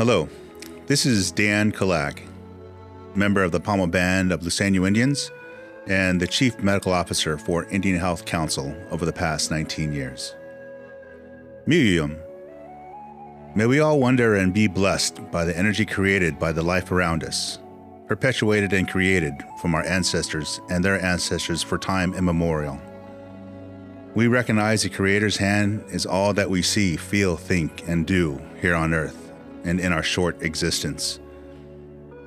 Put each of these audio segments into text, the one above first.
Hello, this is Dan Calac, member of the Pauma Band of Luiseño Indians and the Chief Medical Officer for Indian Health Council over the past 19 years. Miyum. May we all wonder and be blessed by the energy created by the life around us, perpetuated and created from our ancestors and their ancestors for time immemorial. We recognize the Creator's hand is all that we see, feel, think, and do here on earth and in our short existence.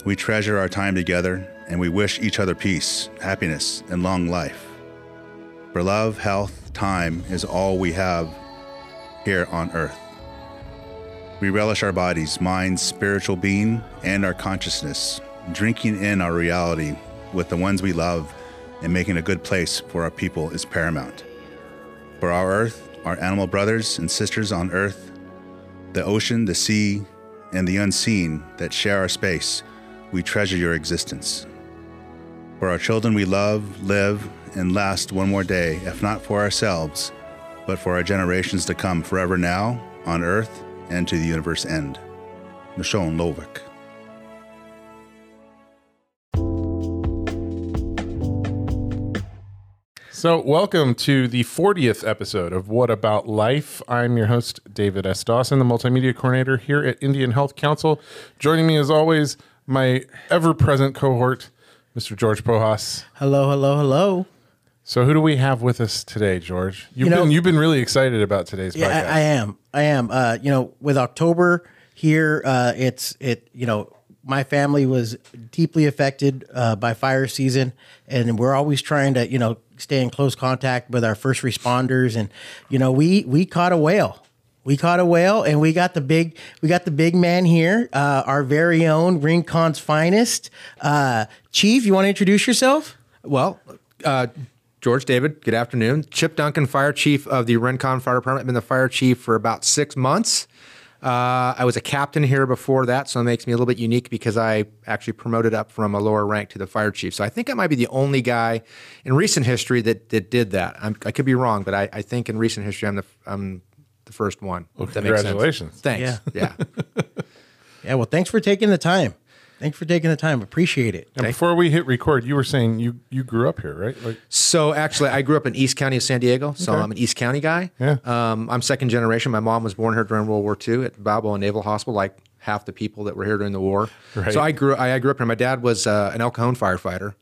We treasure our time together and we wish each other peace, happiness, and long life. For love, health, time is all we have here on earth. We relish our bodies, minds, spiritual being, and our consciousness, drinking in our reality with the ones we love and making a good place for our people is paramount. For our earth, our animal brothers and sisters on earth, the ocean, the sea, and the unseen that share our space, we treasure your existence. For our children we love, live, and last one more day, if not for ourselves, but for our generations to come forever now, on earth, and to the universe end. Michonne Lovick. So, welcome to the 40th episode of What About Life. I'm your host, David S. Dawson, the multimedia coordinator here at Indian Health Council. Joining me, as always, my ever present cohort, Mr. George Pojas. Hello, hello, hello. So, who do we have with us today, George? You've, You know- been, you've been really excited about today's Yeah, podcast. I, I am. I am. Uh, you know, with October here, uh, it's it. You know, my family was deeply affected uh, by fire season, and we're always trying to you know stay in close contact with our first responders, and you know we we caught a whale. We caught a whale, and we got the big we got the big man here, uh, our very own Rincon's finest, uh, Chief. You want to introduce yourself? Well, uh, George David, good afternoon. Chip Duncan, Fire Chief of the Rincon Fire Department. I've been the fire chief for about six months. Uh, I was a captain here before that, so it makes me a little bit unique because I actually promoted up from a lower rank to the fire chief. So I think I might be the only guy in recent history that, that did that. I'm, I could be wrong, but I, I think in recent history I'm the I'm the first one. Well, if that makes sense. congratulations. Thanks. Yeah. Yeah. Well, thanks for taking the time. Thanks for taking the time. Appreciate it. and before we hit record, you were saying you, you grew up here, right? Like, So actually, I grew up in East County of San Diego, so I'm an East County guy. Yeah. Um, I'm second generation. My mom was born here during World War II at Balboa Naval Hospital, like half the people that were here during the war. Right. So I grew I, I grew up here. My dad was uh, an El Cajon firefighter.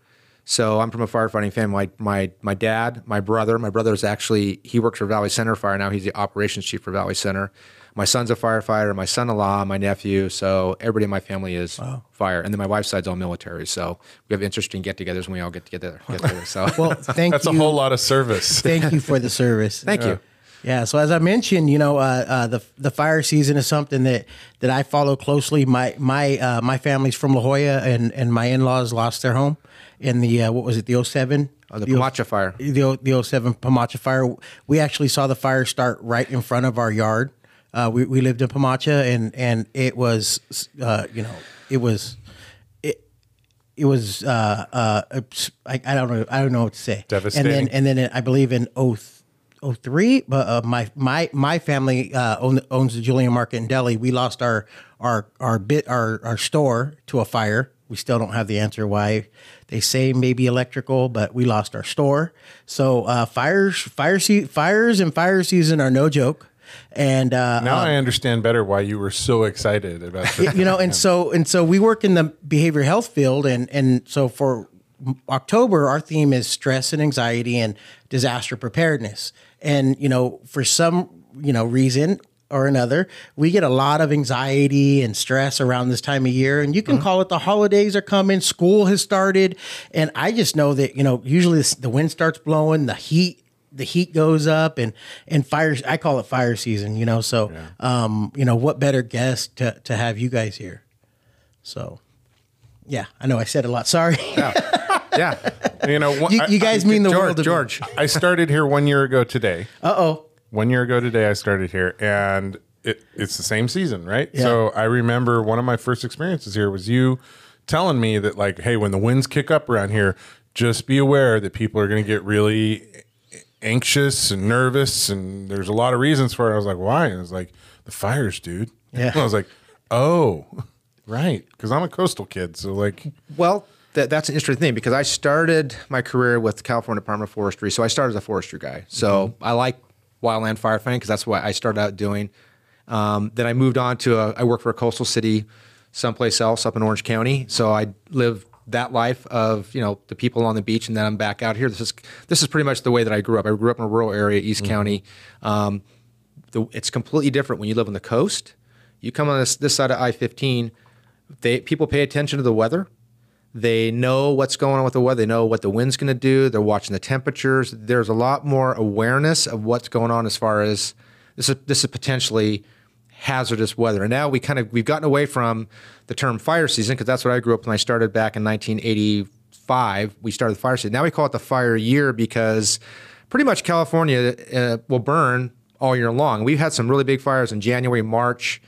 So I'm from a firefighting family. My, my my dad, my brother, my brother is actually he works for Valley Center Fire now. He's the operations chief for Valley Center. My son's a firefighter. My son-in-law, my nephew. So everybody in my family is fire, and then my wife's side's all military. So we have interesting get-togethers when we all get together. Get together. So Well, thank that's you. a whole lot of service. Thank you for the service. thank you. Yeah. So as I mentioned, you know, uh, uh, the the fire season is something that that I follow closely. My my uh, my family's from La Jolla, and and my in laws lost their home in the uh, what was it the 07? Oh, the Poomacha fire. The o- the 07 Poomacha fire. We actually saw the fire start right in front of our yard. Uh, we we lived in Poomacha, and and it was uh, you know it was. It, it was uh, uh, I, I don't know I don't know what to say. Devastating. And then and then I believe in 0 03 but uh, my my my family uh, own, owns the Julian Market in Delhi. We lost our our our bit our our store to a fire. We still don't have the answer why. They say maybe electrical, but we lost our store. So uh, fires fire se- fires and fire season are no joke. And uh, now uh, I understand better why you were so excited about this. you know, and so and so we work in the behavior health field, and and so for October, our theme is stress and anxiety and disaster preparedness. And you know, for some you know reason or another, we get a lot of anxiety and stress around this time of year. And you can call it the holidays are coming, school has started, and I just know that you know usually the wind starts blowing, the heat the heat goes up and and fire I call it fire season, you know. So um, you know, what better guest to to have you guys here. So yeah, I know I said a lot. Sorry. Yeah. you know, one- you, you guys mean the world George, me. George. I started here one year ago today. Uh oh. One year ago today, I started here, and it, it's the same season, right? Yeah. So I remember one of my first experiences here was you telling me that, like, hey, when the winds kick up around here, just be aware that people are going to get really anxious and nervous, and there's a lot of reasons for it. I was like, why? And it was like, the fires, dude. Yeah. I was like, Oh, right. Because I'm a coastal kid, so like, Well, that, that's an interesting thing because I started my career with the California Department of Forestry. So I started as a forestry guy. So I like wildland firefighting because that's what I started out doing. Um, then I moved on to a, I worked for a coastal city someplace else up in Orange County. So I lived that life of you know the people on the beach, and then I'm back out here. This is this is pretty much the way that I grew up. I grew up in a rural area, East County. Um, the, it's completely different when you live on the coast. You come on this this side of I-15. They people pay attention to the weather. They know what's going on with the weather. They know what the wind's going to do. They're watching the temperatures. There's a lot more awareness of what's going on as far as this is this is potentially hazardous weather. And now we kind of we've gotten away from the term fire season because that's what I grew up when I started back in 1985. We started the fire season. Now we call it the fire year because pretty much California uh, will burn all year long. We've had some really big fires in January, March.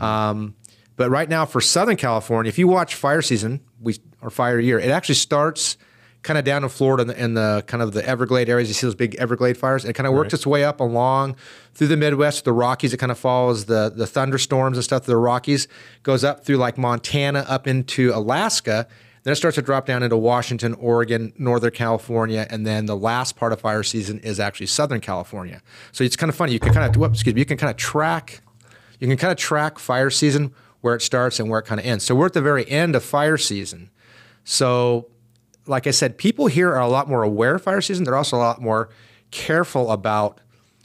Um, but right now for Southern California, if you watch fire season, we or fire year, it actually starts kind of down in Florida in the, in the kind of the Everglade areas. You see those big Everglade fires. It kind of works its way up along through the Midwest, the Rockies. It kind of follows the the thunderstorms and stuff. The Rockies goes up through like Montana up into Alaska. Then it starts to drop down into Washington, Oregon, Northern California, and then the last part of fire season is actually Southern California. So it's kind of funny. You can kind of whoops, excuse me. You can kind of track you can kind of track fire season where it starts and where it kind of ends. So we're at the very end of fire season. So, like I said, people here are a lot more aware of fire season. They're also a lot more careful about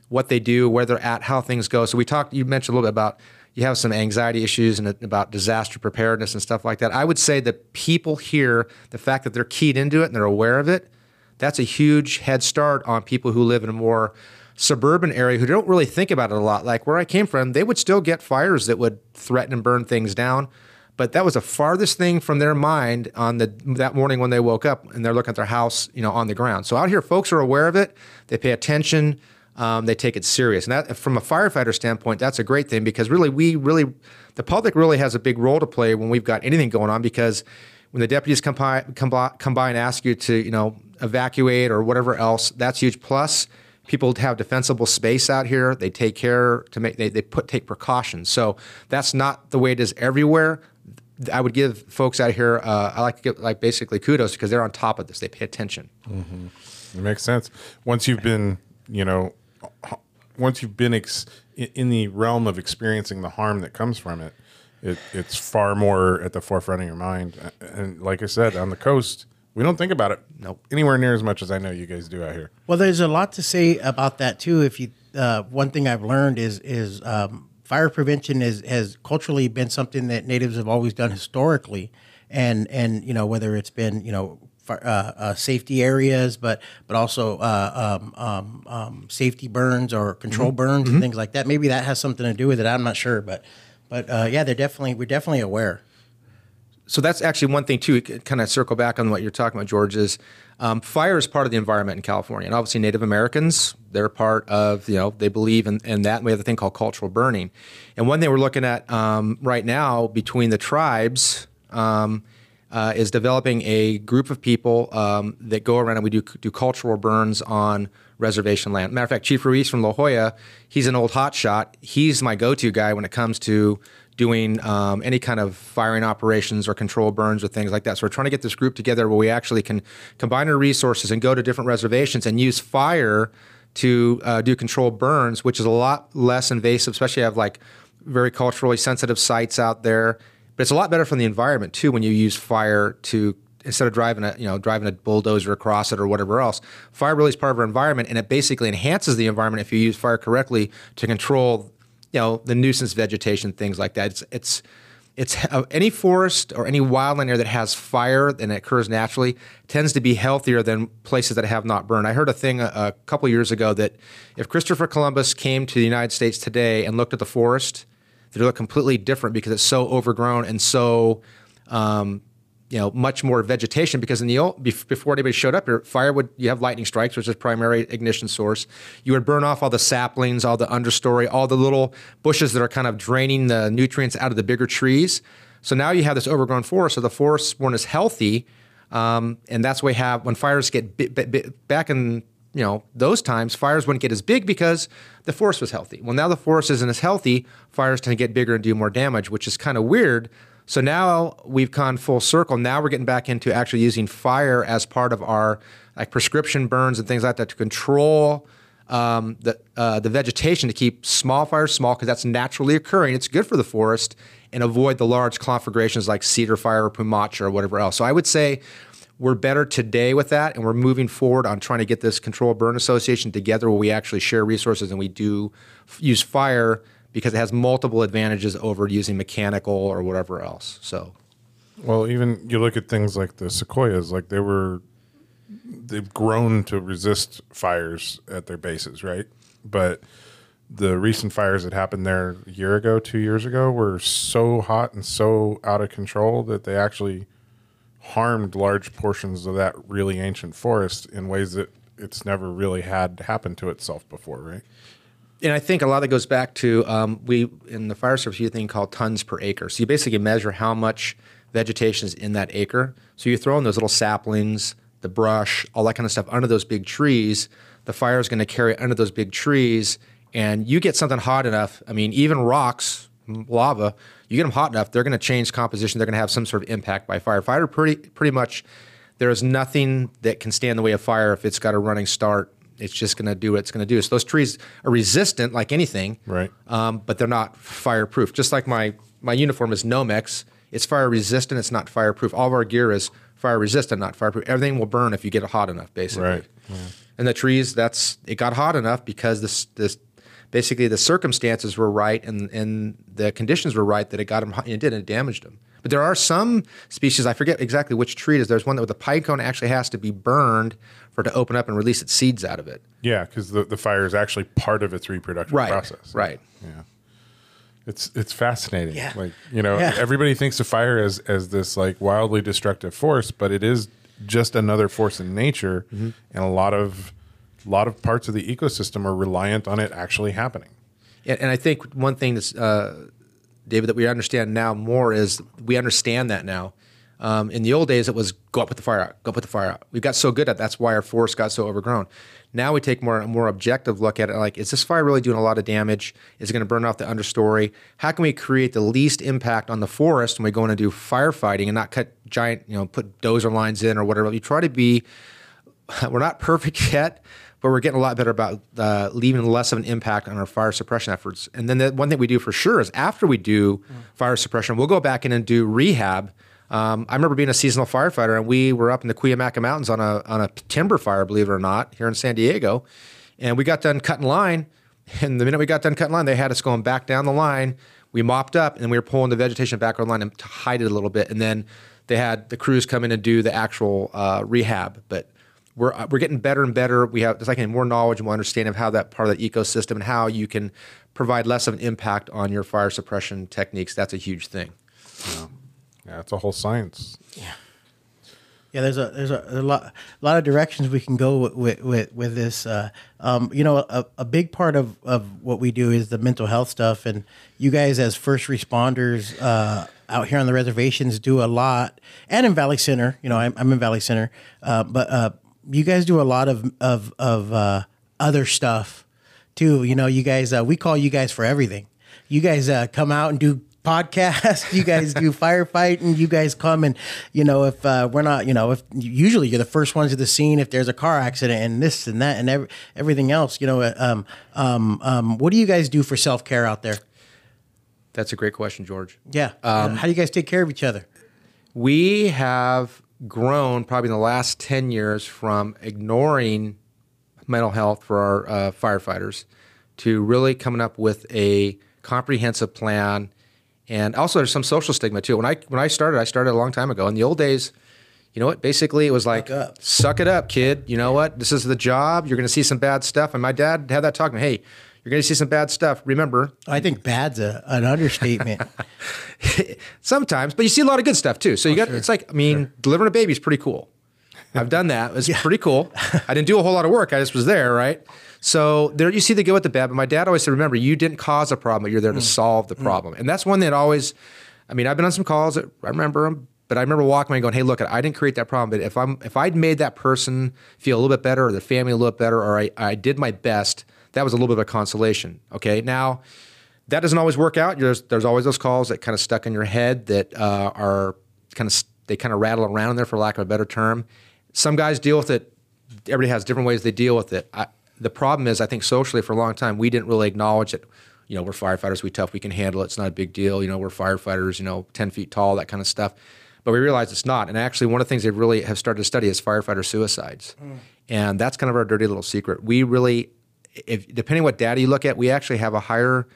what they do, where they're at, how things go. So we talked. You mentioned a little bit about you have some anxiety issues and about disaster preparedness and stuff like that. I would say that people here, the fact that they're keyed into it and they're aware of it, that's a huge head start on people who live in a more suburban area who don't really think about it a lot. Like where I came from, they would still get fires that would threaten and burn things down. But that was the farthest thing from their mind on the that morning when they woke up and they're looking at their house, you know, on the ground. So out here, folks are aware of it. They pay attention. Um, they take it serious, and that, from a firefighter standpoint, that's a great thing because really, we really, the public really has a big role to play when we've got anything going on because when the deputies come by, come by, come by and ask you to, you know, evacuate or whatever else, that's huge. Plus, people have defensible space out here. They take care to make they, they put take precautions. So that's not the way it is everywhere. I would give folks out here. Uh, I like to give like basically kudos because they're on top of this. They pay attention. It makes sense. Once you've been, you know, once you've been ex- in the realm of experiencing the harm that comes from it, it, it's far more at the forefront of your mind. And like I said, on the coast, we don't think about it Nope. anywhere near as much as I know you guys do out here. Well, there's a lot to say about that too. If you, uh, one thing I've learned is is um, fire prevention is has culturally been something that natives have always done historically, and and you know whether it's been you know uh, uh, safety areas, but but also uh, um, um, um, safety burns or control burns and things like that. Maybe that has something to do with it. I'm not sure, but but uh, yeah, they're definitely we're definitely aware. So that's actually one thing too. Kind of circle back on what you're talking about, George. Is um, fire is part of the environment in California, and obviously Native Americans they're part of you know they believe in, in that. We have a thing called cultural burning, and one thing we're looking at um, right now between the tribes. Um, uh, is developing a group of people um, that go around and we do do cultural burns on reservation land. Matter of fact, Chief Ruiz from La Jolla, he's an old hotshot. He's my go-to guy when it comes to doing um, any kind of firing operations or control burns or things like that. So we're trying to get this group together where we actually can combine our resources and go to different reservations and use fire to uh, do controlled burns, which is a lot less invasive, especially have like very culturally sensitive sites out there. But it's a lot better for the environment too when you use fire to instead of driving a you know driving a bulldozer across it or whatever else. Fire really is part of our environment, and it basically enhances the environment if you use fire correctly to control you know the nuisance vegetation things like that. It's it's it's uh, any forest or any wildland area that has fire and it occurs naturally tends to be healthier than places that have not burned. I heard a thing a, a couple years ago that if Christopher Columbus came to the United States today and looked at the forest, it look completely different because it's so overgrown and so um, you know much more vegetation because in the old before anybody showed up here fire would you have lightning strikes which is primary ignition source you would burn off all the saplings all the understory all the little bushes that are kind of draining the nutrients out of the bigger trees so now you have this overgrown forest so the forest weren't as healthy um, and that's why have when fires get bit, bit, bit, back in you know, those times fires wouldn't get as big because the forest was healthy. Well, now the forest isn't as healthy, fires tend to get bigger and do more damage, which is kind of weird. So now we've gone full circle. Now we're getting back into actually using fire as part of our like prescription burns and things like that to control um, the uh, the vegetation to keep small fires small because that's naturally occurring. It's good for the forest and avoid the large conflagrations like cedar fire or Poomacha or whatever else. So I would say we're better today with that, and we're moving forward on trying to get this control burn association together where we actually share resources and we do f- use fire because it has multiple advantages over using mechanical or whatever else. So Well, even you look at things like the sequoias, like they were, they've grown to resist fires at their bases, right? But the recent fires that happened there a year ago, two years ago, were so hot and so out of control that they actually harmed large portions of that really ancient forest in ways that it's never really had happen to itself before, right? And I think a lot of that goes back to um, we in the fire service a thing called tons per acre. So you basically measure how much vegetation is in that acre. So you throw in those little saplings, the brush, all that kind of stuff under those big trees. The fire is going to carry under those big trees, and you get something hot enough. I mean, even rocks, lava, you get them hot enough, they're going to change composition. They're going to have some sort of impact by fire. Fire pretty pretty much. There is nothing that can stand in the way of fire if it's got a running start. It's just going to do what it's going to do. So those trees are resistant, like anything, Right. um, but they're not fireproof. Just like my my uniform is Nomex, it's fire resistant. It's not fireproof. All of our gear is fire resistant, not fireproof. Everything will burn if you get it hot enough, basically. Right. And the trees, that's it got hot enough because this this basically the circumstances were right and and the conditions were right that it got them hot and it did and it damaged them. But there are some species, I forget exactly which tree it is. There's one that with the pine cone actually has to be burned for it to open up and release its seeds out of it. Yeah, because the, the fire is actually part of its reproductive Right. process. Right. Yeah. It's it's fascinating. Yeah. Like you know, Yeah. everybody thinks of fire as as this like wildly destructive force, but it is just another force in nature, Mm-hmm. and a lot of a lot of parts of the ecosystem are reliant on it actually happening. And, and I think one thing that's, uh, David, that we understand now more is we understand that now. Um, in the old days, it was go up with the fire out, go put the fire out. We got so good at that's why our forest got so overgrown. Now we take more a more objective look at it. Like, is this fire really doing a lot of damage? Is it going to burn off the understory? How can we create the least impact on the forest when we go in and do firefighting and not cut giant, you know, put dozer lines in or whatever? You try to be we're not perfect yet, but we're getting a lot better about uh, leaving less of an impact on our fire suppression efforts. And then the one thing we do for sure is after we do fire suppression, we'll go back in and do rehab. Um, I remember being a seasonal firefighter, and we were up in the Cuyamaca Mountains on a on a timber fire, believe it or not, here in San Diego, and we got done cutting line. And the minute we got done cutting line, they had us going back down the line. We mopped up, and we were pulling the vegetation back on line and to hide it a little bit. And then they had the crews come in and do the actual uh, rehab, but we're uh, we're getting better and better. We have it's like more knowledge and more understanding of how that part of the ecosystem and how you can provide less of an impact on your fire suppression techniques. That's a huge thing. Yeah, it's a whole science. Yeah, Yeah, there's a there's a, a lot a lot of directions we can go with with, with, this. Uh, um, you know, a, a big part of, of what we do is the mental health stuff, and you guys as first responders uh, out here on the reservations do a lot, and in Valley Center. You know, I'm, I'm in Valley Center, uh, but uh, you guys do a lot of of of uh, other stuff too. You know, you guys uh, we call you guys for everything. You guys come out and do podcasts. You guys do firefighting. You guys come and you know if uh, we're not, you know, if usually you're the first ones at the scene if there's a car accident and this and that and every, everything else. You know, uh, um, um, um, what do you guys do for self care out there? That's a great question, George. Yeah, how do you guys take care of each other? We have grown probably in the last 10 years from ignoring mental health for our uh, firefighters to really coming up with a comprehensive plan. And also, there's some social stigma too. When I when I started, I started a long time ago. In the old days, you know what? Basically, it was like, suck it up, kid. You know what? This is the job. You're going to see some bad stuff. And my dad had that talk to me. Hey, you're going to see some bad stuff. Remember, I think bad's a, an understatement. Sometimes, but you see a lot of good stuff too. So oh, you got it's like I mean, delivering a baby is pretty cool. I've done that. It's pretty cool. I didn't do a whole lot of work. I just was there, right? So there you see the good with the bad. But my dad always said, remember, you didn't cause a problem, but you're there to solve the problem. And that's one that always I mean, I've been on some calls that I remember them But I remember walking away going, "Hey, look, I didn't create that problem, but if I'm if I'd made that person feel a little bit better, or the family a little bit better, or I, I did my best, that was a little bit of a consolation." Okay, now that doesn't always work out. There's there's always those calls that kind of stuck in your head that uh, are kind of they kind of rattle around in there for lack of a better term. Some guys deal with it. Everybody has different ways they deal with it. I, the problem is, I think socially for a long time we didn't really acknowledge it. You know, we're firefighters, we tough, we can handle it. It's not a big deal. You know, we're firefighters. You know, ten feet tall, that kind of stuff. But we realize it's not. And actually, one of the things they really have started to study is firefighter suicides, mm. and that's kind of our dirty little secret. We really, if depending what data you look at, we actually have a higher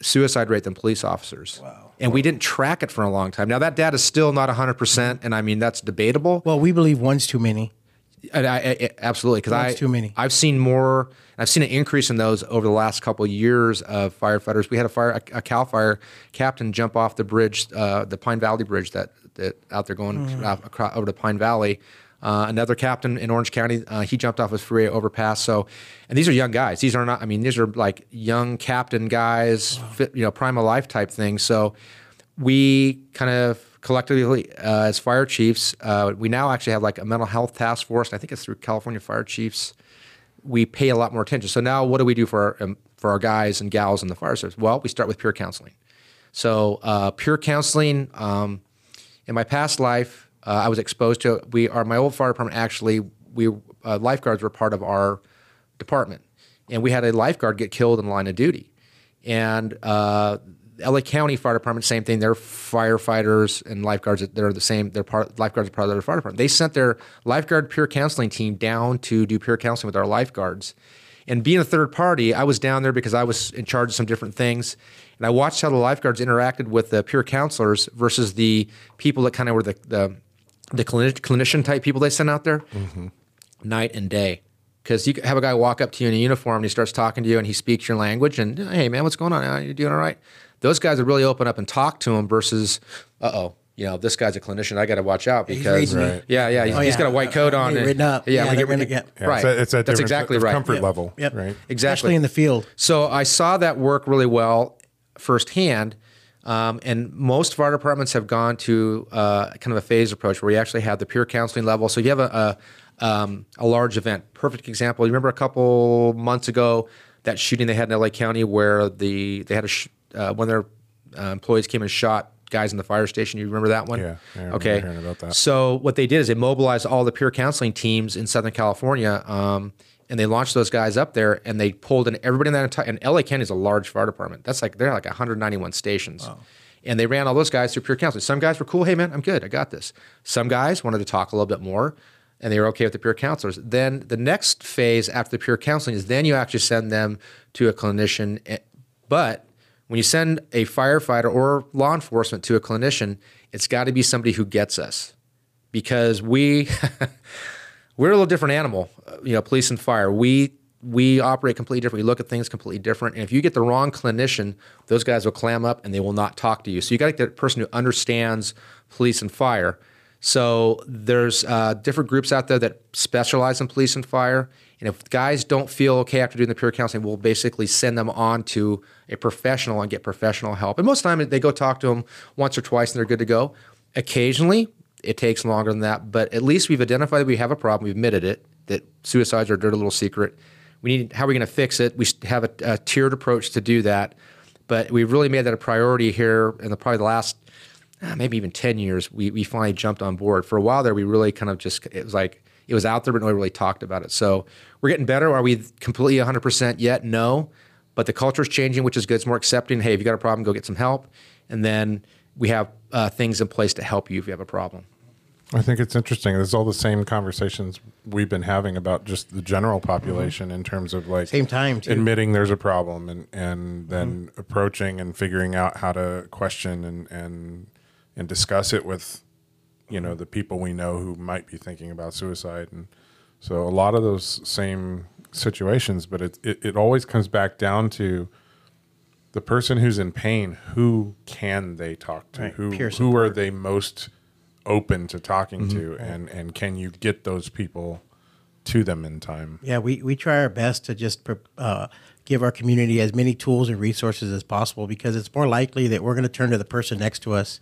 suicide rate than police officers. Wow. And we didn't track it for a long time. Now that data is still not 100%, and I mean that's debatable. Well, we believe one's too many. I, I, absolutely, because I too many. I've seen more. I've seen an increase in those over the last couple of years of firefighters. We had a fire, a, a Cal Fire captain jump off the bridge, uh, the Pine Valley Bridge that that out there going mm. across, over to Pine Valley. Uh, another captain in Orange County, uh, he jumped off his freeway overpass. So, and these are young guys. These are not. I mean, these are like young captain guys, wow. fit, you know, prime of life type things. So, we kind of collectively uh, as fire chiefs, uh, we now actually have like a mental health task force. I think it's through California Fire Chiefs. We pay a lot more attention. So now, what do we do for our, um, for our guys and gals in the fire service? Well, we start with peer counseling. So uh, peer counseling. Um, in my past life, uh, I was exposed to. We are my old fire department. Actually, we uh, lifeguards were part of our department, and we had a lifeguard get killed in line of duty, and uh, LA County Fire Department, same thing. They're firefighters and lifeguards. They're the same. They're part lifeguards are part of their fire department. They sent their lifeguard peer counseling team down to do peer counseling with our lifeguards. And being a third party, I was down there because I was in charge of some different things. And I watched how the lifeguards interacted with the peer counselors versus the people that kind of were the the, the clinician type people they send out there, mm-hmm. night and day because you have a guy walk up to you in a uniform and he starts talking to you and he speaks your language and hey man what's going on are you doing all right those guys would really open up and talk to him versus, uh oh, you know, this guy's a clinician. I got to watch out because, right. yeah, yeah, he's, oh, yeah. he's got a white coat on. And, written up. Yeah, yeah, we get, get, yeah, right. It's a, it's a That's exactly right. Comfort yep. level. Yep. Right. Exactly. Especially in the field. So I saw that work really well firsthand. Um, and most of our departments have gone to uh, kind of a phased approach where we actually have the peer counseling level. So you have a, a, um, a large event. Perfect example. You remember a couple months ago that shooting they had in LA County where the they had a sh- uh, one of their uh, employees came and shot guys in the fire station. You remember that one? Yeah. okay. So what they did is they mobilized all the peer counseling teams in Southern California, um, and they launched those guys up there, and they pulled in everybody in that entire. And LA County is a large fire department. That's like they're like 191 stations. Wow. And they ran all those guys through peer counseling. Some guys were cool. Hey man, I'm good. I got this. Some guys wanted to talk a little bit more and they were okay with the peer counselors. Then the next phase after the peer counseling is then you actually send them to a clinician. Eh, but when you send a firefighter or law enforcement to a clinician, it's got to be somebody who gets us because we we're a little different animal, you know, police and fire. We we operate completely different. We look at things completely different. And if you get the wrong clinician, those guys will clam up and they will not talk to you. So you got to get the person who understands police and fire. So there's uh, different groups out there that specialize in police and fire. And if guys don't feel okay after doing the peer counseling, we'll basically send them on to a professional and get professional help. And most of the time, they go talk to them once or twice and they're good to go. Occasionally, it takes longer than that, but at least we've identified we have a problem. We've admitted it that suicides are a dirty little secret. We need how are we going to fix it? We have a, a, tiered approach to do that, but we've really made that a priority here in the probably the last uh, maybe even ten years. We we finally jumped on board. For a while there, we really kind of just it was like it was out there, but nobody really talked about it. So we're getting better. Are we completely 100% yet? No. But the culture is changing, which is good. It's more accepting. Hey, if you got a problem, go get some help. And then we have uh, things in place to help you if you have a problem. I think it's interesting. There's all the same conversations we've been having about just the general population mm-hmm. in terms of like same time too. admitting there's a problem and and then mm-hmm. approaching and figuring out how to question and and and discuss it with you know the people we know who might be thinking about suicide and so a lot of those same situations but it, it, it always comes back down to the person who's in pain who can they talk to? Right. who who are they most open to talking mm-hmm. to? And and can you get those people to them in time? Yeah we we try our best to just uh, give our community as many tools and resources as possible because it's more likely that we're going to turn to the person next to us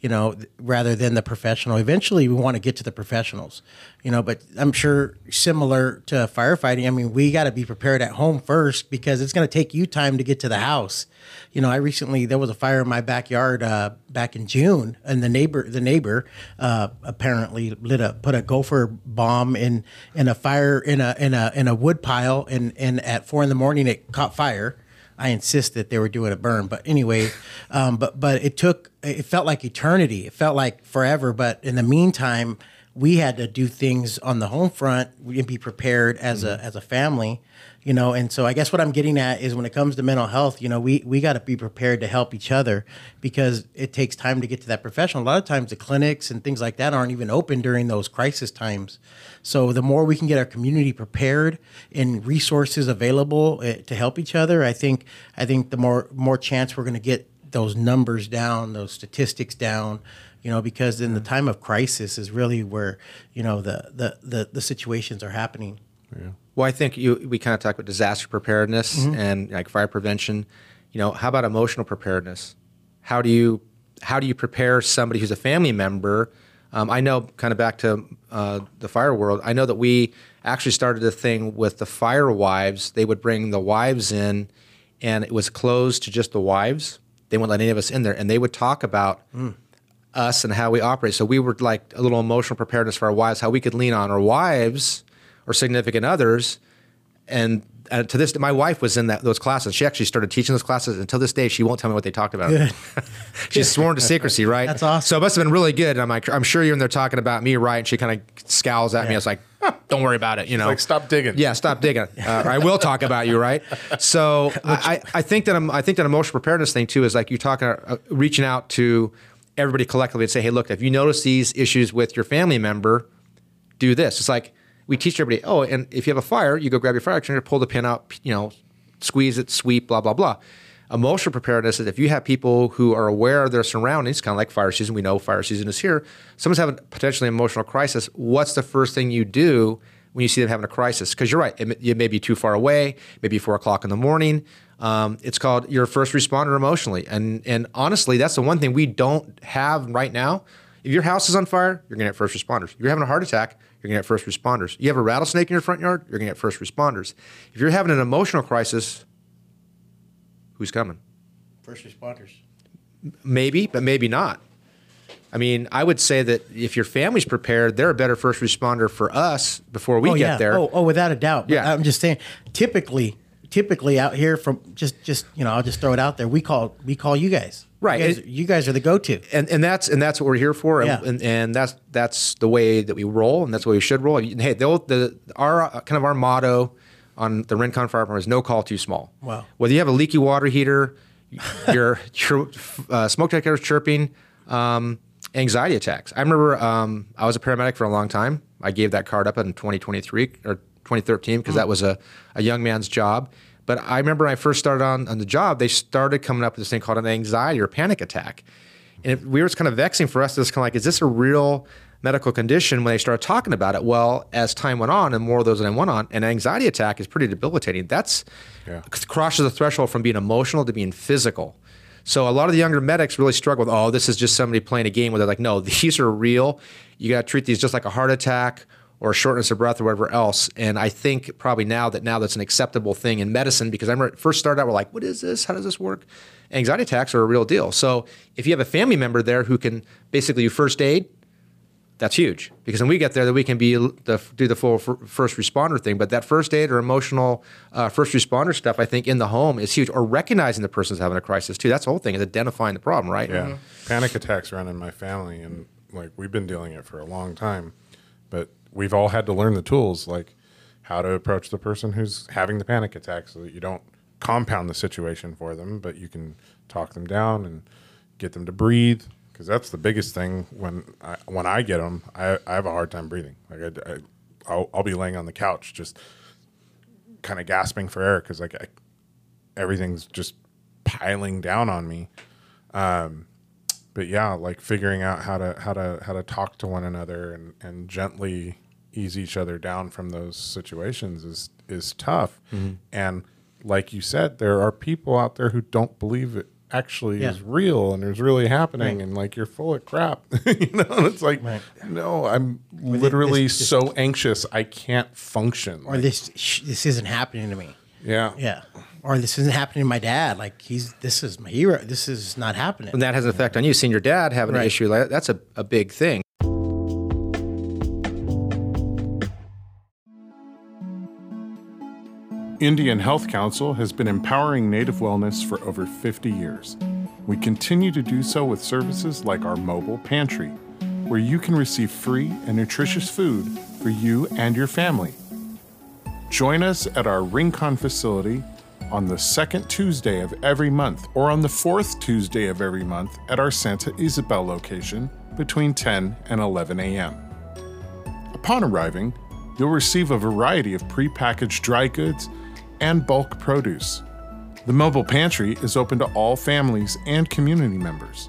you know, rather than the professional. Eventually, we want to get to the professionals, you know. But I'm sure similar to firefighting, I mean, we got to be prepared at home first because it's going to take you time to get to the house. You know, I recently there was a fire in my backyard uh, back in June, and the neighbor the neighbor uh, apparently lit a put a gopher bomb in in a fire in a in a in a wood pile, and and at four in the morning it caught fire. I insist that they were doing a burn, but anyway, um, but but it took it felt like eternity. It felt like forever. But in the meantime, we had to do things on the home front and be prepared as a as a family, you know. And so I guess what I'm getting at is when it comes to mental health, you know, we we got to be prepared to help each other because it takes time to get to that professional. A lot of times the clinics and things like that aren't even open during those crisis times. So the more we can get our community prepared and resources available uh, to help each other, I think I think the more more chance we're going to get those numbers down, those statistics down, you know, because in the time of crisis is really where you know the the the, the situations are happening. Well, I think you we kind of talk about disaster preparedness and like fire prevention. You know, how about emotional preparedness? How do you how do you prepare somebody who's a family member? Um, I know, kind of back to uh, the fire world. I know that we actually started a thing with the fire wives. They would bring the wives in, and it was closed to just the wives. They wouldn't let any of us in there, and they would talk about us and how we operate. So we were like a little emotional preparedness for our wives, how we could lean on our wives or significant others. And uh, to this, my wife was in that those classes. She actually started teaching those classes. Until this day, she won't tell me what they talked about. She's sworn to secrecy, right? That's awesome. So it must have been really good. And I'm like, I'm sure you're in there talking about me, right? And she kind of scowls at me. I was like, "Huh, don't worry about it. You know, Like, stop digging. yeah, stop digging. Uh, I will talk about you, right? So I, I I think that I'm, I think that emotional preparedness thing too is like you're talking, uh, reaching out to everybody collectively and say, hey, look, if you notice these issues with your family member, do this. It's like we teach everybody. Oh, and if you have a fire, you go grab your fire extinguisher, pull the pin out, you know, squeeze it, sweep, blah blah blah. Emotional preparedness is if you have people who are aware of their surroundings, kind of like fire season. We know fire season is here. Someone's having potentially emotional crisis. What's the first thing you do when you see them having a crisis? Because you're right, it, may- may be too far away, maybe four o'clock in the morning. Um, it's called your first responder emotionally, and and honestly, that's the one thing we don't have right now. If your house is on fire, you're gonna get first responders. If you're having a heart attack, you're gonna get first responders. You have a rattlesnake in your front yard, you're gonna get first responders. If you're having an emotional crisis, who's coming? First responders. Maybe, but maybe not. I mean, I would say that if your family's prepared, they're a better first responder for us before we oh get yeah. there. Oh, oh, without a doubt. But Yeah. I'm just saying. Typically, typically out here from just just you know, I'll just throw it out there. We call we call you guys. Right. You guys, It- you guys are the go-to. and and that's and that's what we're here for, and, Yeah. and, and that's that's the way that we roll, and that's the way we should roll. And hey, the, the our kind of our motto on the Rincon Fire Department is no call too small. Wow. Whether you have a leaky water heater, your your uh, smoke detectors chirping, um, anxiety attacks. I remember um, I was a paramedic for a long time. I gave that card up in 2023 or 2013 because that was a, a young man's job. But I remember when I first started on, on the job, they started coming up with this thing called an anxiety or panic attack. And it, we were kind of vexing for us. It's kind of like, is this a real medical condition? When they started talking about it, well, as time went on and more of those than went on, an anxiety attack is pretty debilitating. That's Yeah. crosses the threshold from being emotional to being physical. So a lot of the younger medics really struggle with, oh, this is just somebody playing a game where they're like, no, these are real. You got to treat these just like a heart attack or shortness of breath or whatever else. And I think probably now that now that's an acceptable thing in medicine because I remember it first started out, we're like, what is this? How does this work? Anxiety attacks are a real deal. So if you have a family member there who can basically do first aid, that's huge because when we get there, that we can be the, do the full first responder thing. But that first aid or emotional uh, first responder stuff, I think, in the home is huge. Or recognizing the person's having a crisis too. That's the whole thing is identifying the problem, right? Yeah. Panic attacks run in my family, and like we've been dealing it for a long time, but we've all had to learn the tools, like how to approach the person who's having the panic attack, so that you don't compound the situation for them, but you can talk them down and get them to breathe. Because that's the biggest thing when I, when I get them, I, I have a hard time breathing. Like I, I I'll, I'll be laying on the couch just kind of gasping for air because like I, everything's just piling down on me um, but yeah, like figuring out how to how to how to talk to one another and, and gently ease each other down from those situations is is tough. Mm-hmm. And like you said, there are people out there who don't believe it actually Yeah. is real and is really happening and like you're full of crap you know and it's like no i'm literally this- this- so anxious i can't function or this sh- this isn't happening to me. yeah Yeah. Or this isn't happening to my dad. Like he's this is my hero. This is not happening. And that has an effect on you. Seeing your dad having an issue, like, that's a, a big thing. Indian Health Council has been empowering Native wellness for over 50 years. We continue to do so with services like our mobile pantry, where you can receive free and nutritious food for you and your family. Join us at our Rincon facility on the second Tuesday of every month or on the fourth Tuesday of every month at our Santa Isabel location between 10 and 11 a.m. Upon arriving, you'll receive a variety of prepackaged dry goods and bulk produce. The mobile pantry is open to all families and community members.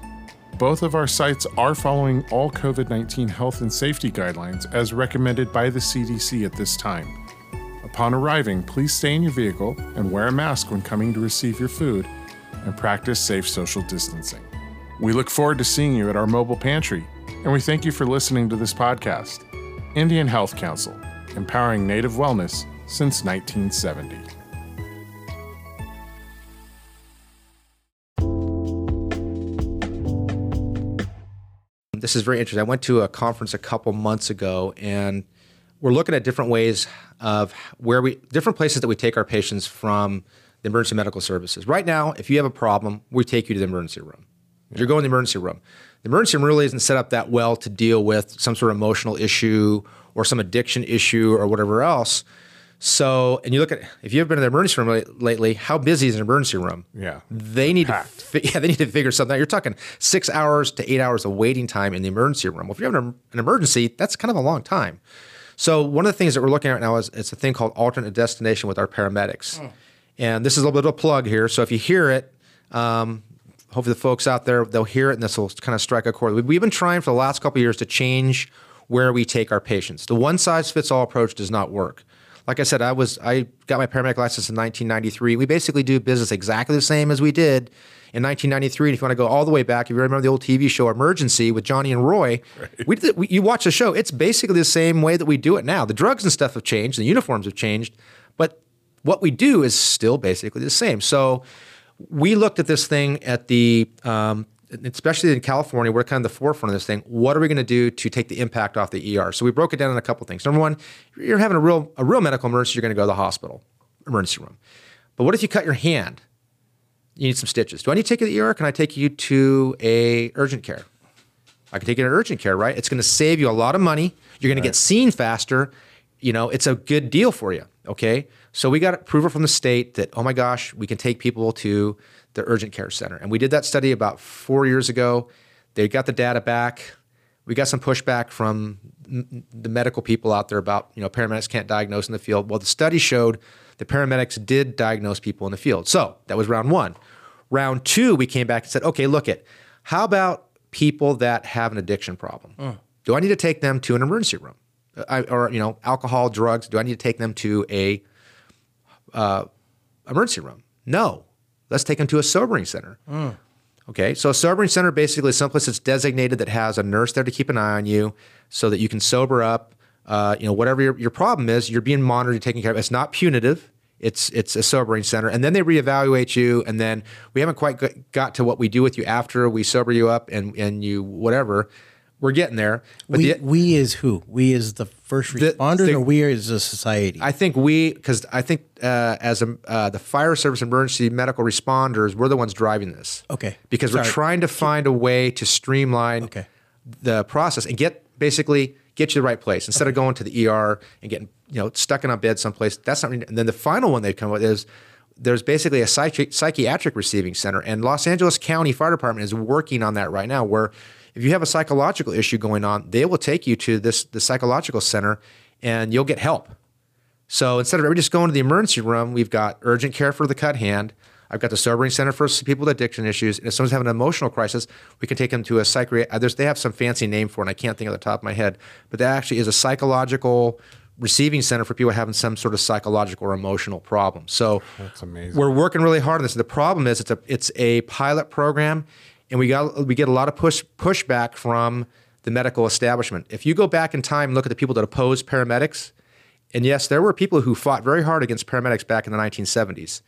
Both of our sites are following all COVID 19 health and safety guidelines as recommended by the CDC at this time. Upon arriving, please stay in your vehicle and wear a mask when coming to receive your food and practice safe social distancing. We look forward to seeing you at our mobile pantry, and we thank you for listening to this podcast. Indian Health Council, empowering Native wellness since 1970. This is very interesting. I went to a conference a couple months ago, and we're looking at different ways of where we, different places that we take our patients from the emergency medical services. Right now, if you have a problem, we take you to the emergency room. You're going to the emergency room. The emergency room really isn't set up that well to deal with some sort of emotional issue or some addiction issue or whatever else. So, and you look at if you've been in the emergency room lately, how busy is an emergency room? Yeah. they need Packed. to fi- yeah they need to figure something out. You're talking six hours to eight hours of waiting time in the emergency room. Well, if you're having an an emergency, that's kind of a long time. So one of the things that we're looking at now is it's a thing called alternate destination with our paramedics, and this is a little bit of a plug here. So if you hear it, um, hopefully the folks out there they'll hear it and this will kind of strike a chord. We- We've been trying for the last couple of years to change where we take our patients. The one size fits all approach does not work. Like I said, I was I got my paramedic license in 1993. We basically do business exactly the same as we did in 1993. And if you want to go all the way back, if you remember the old TV show Emergency with Johnny and Roy, we we, you watch the show. It's basically the same way that we do it now. The drugs and stuff have changed, the uniforms have changed, but what we do is still basically the same. So we looked at this thing at the, um, especially in California, we're kind of the forefront of this thing. What are we going to do to take the impact off the ER? So we broke it down in a couple things. Number one, you're having a real a real medical emergency, you're going to go to the hospital, emergency room. But what if you cut your hand? You need some stitches. Do I need to take you to the ER? Can I take you to a urgent care? I can take you to urgent care, right? It's going to save you a lot of money. You're going to get seen faster. You know, it's a good deal for you. Okay. So we got approval from the state that, oh my gosh, we can take people to the urgent care center. And we did that study about four years ago. They got the data back. We got some pushback from the medical people out there about, you know, paramedics can't diagnose in the field. Well, the study showed the paramedics did diagnose people in the field. So that was round one. Round two, we came back and said, okay, look at how about people that have an addiction problem? Do I need to take them to an emergency room? I, or, you know, alcohol, drugs, do I need to take them to a uh, emergency room? No. Let's take them to a sobering center. Okay, so a sobering center basically is someplace that's designated that has a nurse there to keep an eye on you, so that you can sober up. Uh, you know, whatever your, your problem is, you're being monitored, taken care of. It's not punitive. It's it's a sobering center, and then they reevaluate you, and then we haven't quite got- to what we do with you after we sober you up and and you whatever. We're getting there, but we, the, we is who? We is the first The- responders, the- or we as a society? I think we, because I think uh, as a, uh, the fire service emergency medical responders, we're the ones driving this. Okay. Because we're trying to find a way to streamline Okay. the process and get basically get you to the right place instead of going to the ER and getting you know stuck in a bed someplace. That's not. And then the final one they come with is there's basically a psychi- psychiatric receiving center, and Los Angeles County Fire Department is working on that right now. Where if you have a psychological issue going on, they will take you to this the psychological center, and you'll get help. So instead of everybody just going to the emergency room, we've got urgent care for the cut hand. I've got the sobering center for people with addiction issues. And if someone's having an emotional crisis, we can take them to a psychiatric. They have some fancy name for it, and I can't think of the top of my head. But that actually is a psychological receiving center for people having some sort of psychological or emotional problem. So That's amazing. we're working really hard on this. The problem is it's a it's a pilot program, and we got we get a lot of push pushback from the medical establishment. If you go back in time and look at the people that opposed paramedics, and yes, there were people who fought very hard against paramedics back in the 1970s.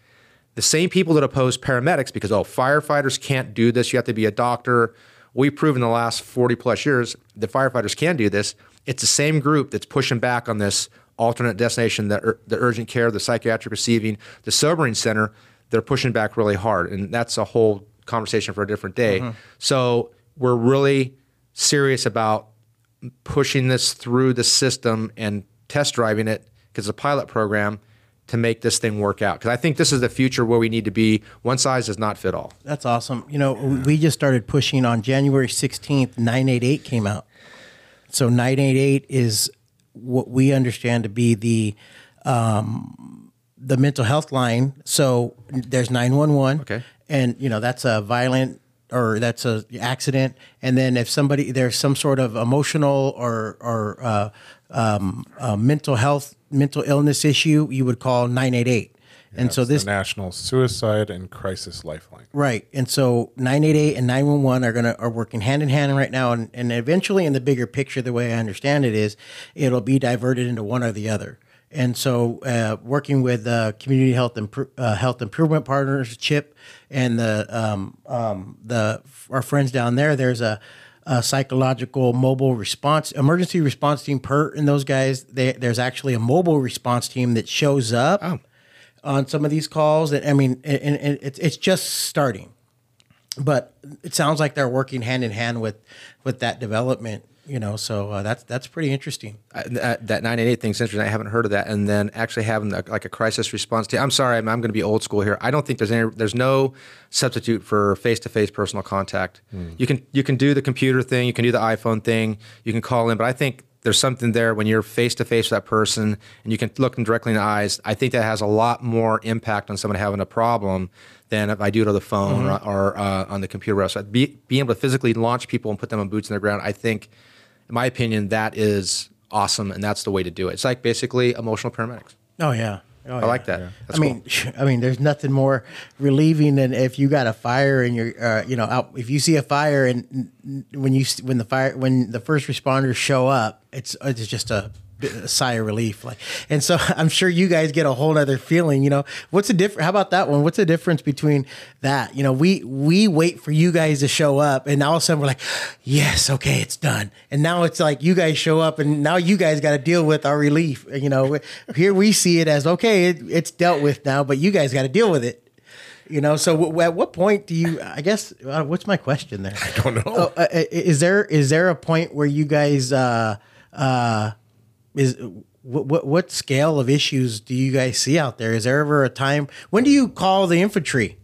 The same people that oppose paramedics because oh firefighters can't do this, you have to be a doctor. We've proven in the last 40 plus years that firefighters can do this. It's the same group that's pushing back on this alternate destination, the, ur- the urgent care, the psychiatric receiving, the sobering center. They're pushing back really hard, and that's a whole conversation for a different day. Mm-hmm. So we're really serious about pushing this through the system and test driving it because it's a pilot program to make this thing work out. Because I think this is the future where we need to be. One size does not fit all. That's awesome. You know, we just started pushing on January 16th, 988 came out. So 988 is what we understand to be the um, the mental health line. So there's 911. Okay. And you know, that's a violent or that's a accident and then if somebody there's some sort of emotional or or uh, um, uh, mental health mental illness issue, you would call 988. and so this the National Suicide and Crisis Lifeline. Right. And so 988 and 911 are going to are working hand in hand right now and, and eventually in the bigger picture the way I understand it is it'll be diverted into one or the other. And so uh, working with uh, community health impro- uh, health improvement partners CHIP and the um, um, the our friends down there there's a a psychological mobile response emergency response team PERT and those guys they, there's actually a mobile response team that shows up oh. on some of these calls. And I mean, and, and it's it's just starting, but it sounds like they're working hand in hand with with that development. You know, so uh, that's that's pretty interesting. Uh, that, that 988 thing's interesting. I haven't heard of that. And then actually having the, like a crisis response team. I'm sorry, I'm, I'm going to be old school here. I don't think there's any. There's no substitute for face-to-face personal contact. You can you can do the computer thing. You can do the iPhone thing. You can call in. But I think there's something there when you're face-to-face with that person and you can look them directly in the eyes. I think that has a lot more impact on someone having a problem than if I do it on the phone or, or uh, on the computer. So be, being able to physically launch people and put them on boots in the ground, I think in my opinion, that is awesome, and that's the way to do it. It's like basically emotional paramedics. Oh yeah. Oh, I like that. That's I mean, I mean, there's nothing more relieving than if you got a fire and you're, uh, you know, out. If you see a fire and when you when the fire when the first responders show up, it's it's just a sigh of relief. Like, and so I'm sure you guys get a whole other feeling. You know, what's the difference? How about that one? What's the difference between that? You know, we we wait for you guys to show up, and all of a sudden we're like, yes, okay, it's done. And now it's like you guys show up, and now you guys got to deal with our relief. You know, here we see it as okay, it, it's dealt with now, but you guys got to deal with it. You know, so w- at what point do you? I guess uh, what's my question there? I don't know. Oh, uh, is there is there a point where you guys uh, uh, is what, what what scale of issues do you guys see out there? Is there ever a time when do you call the infantry?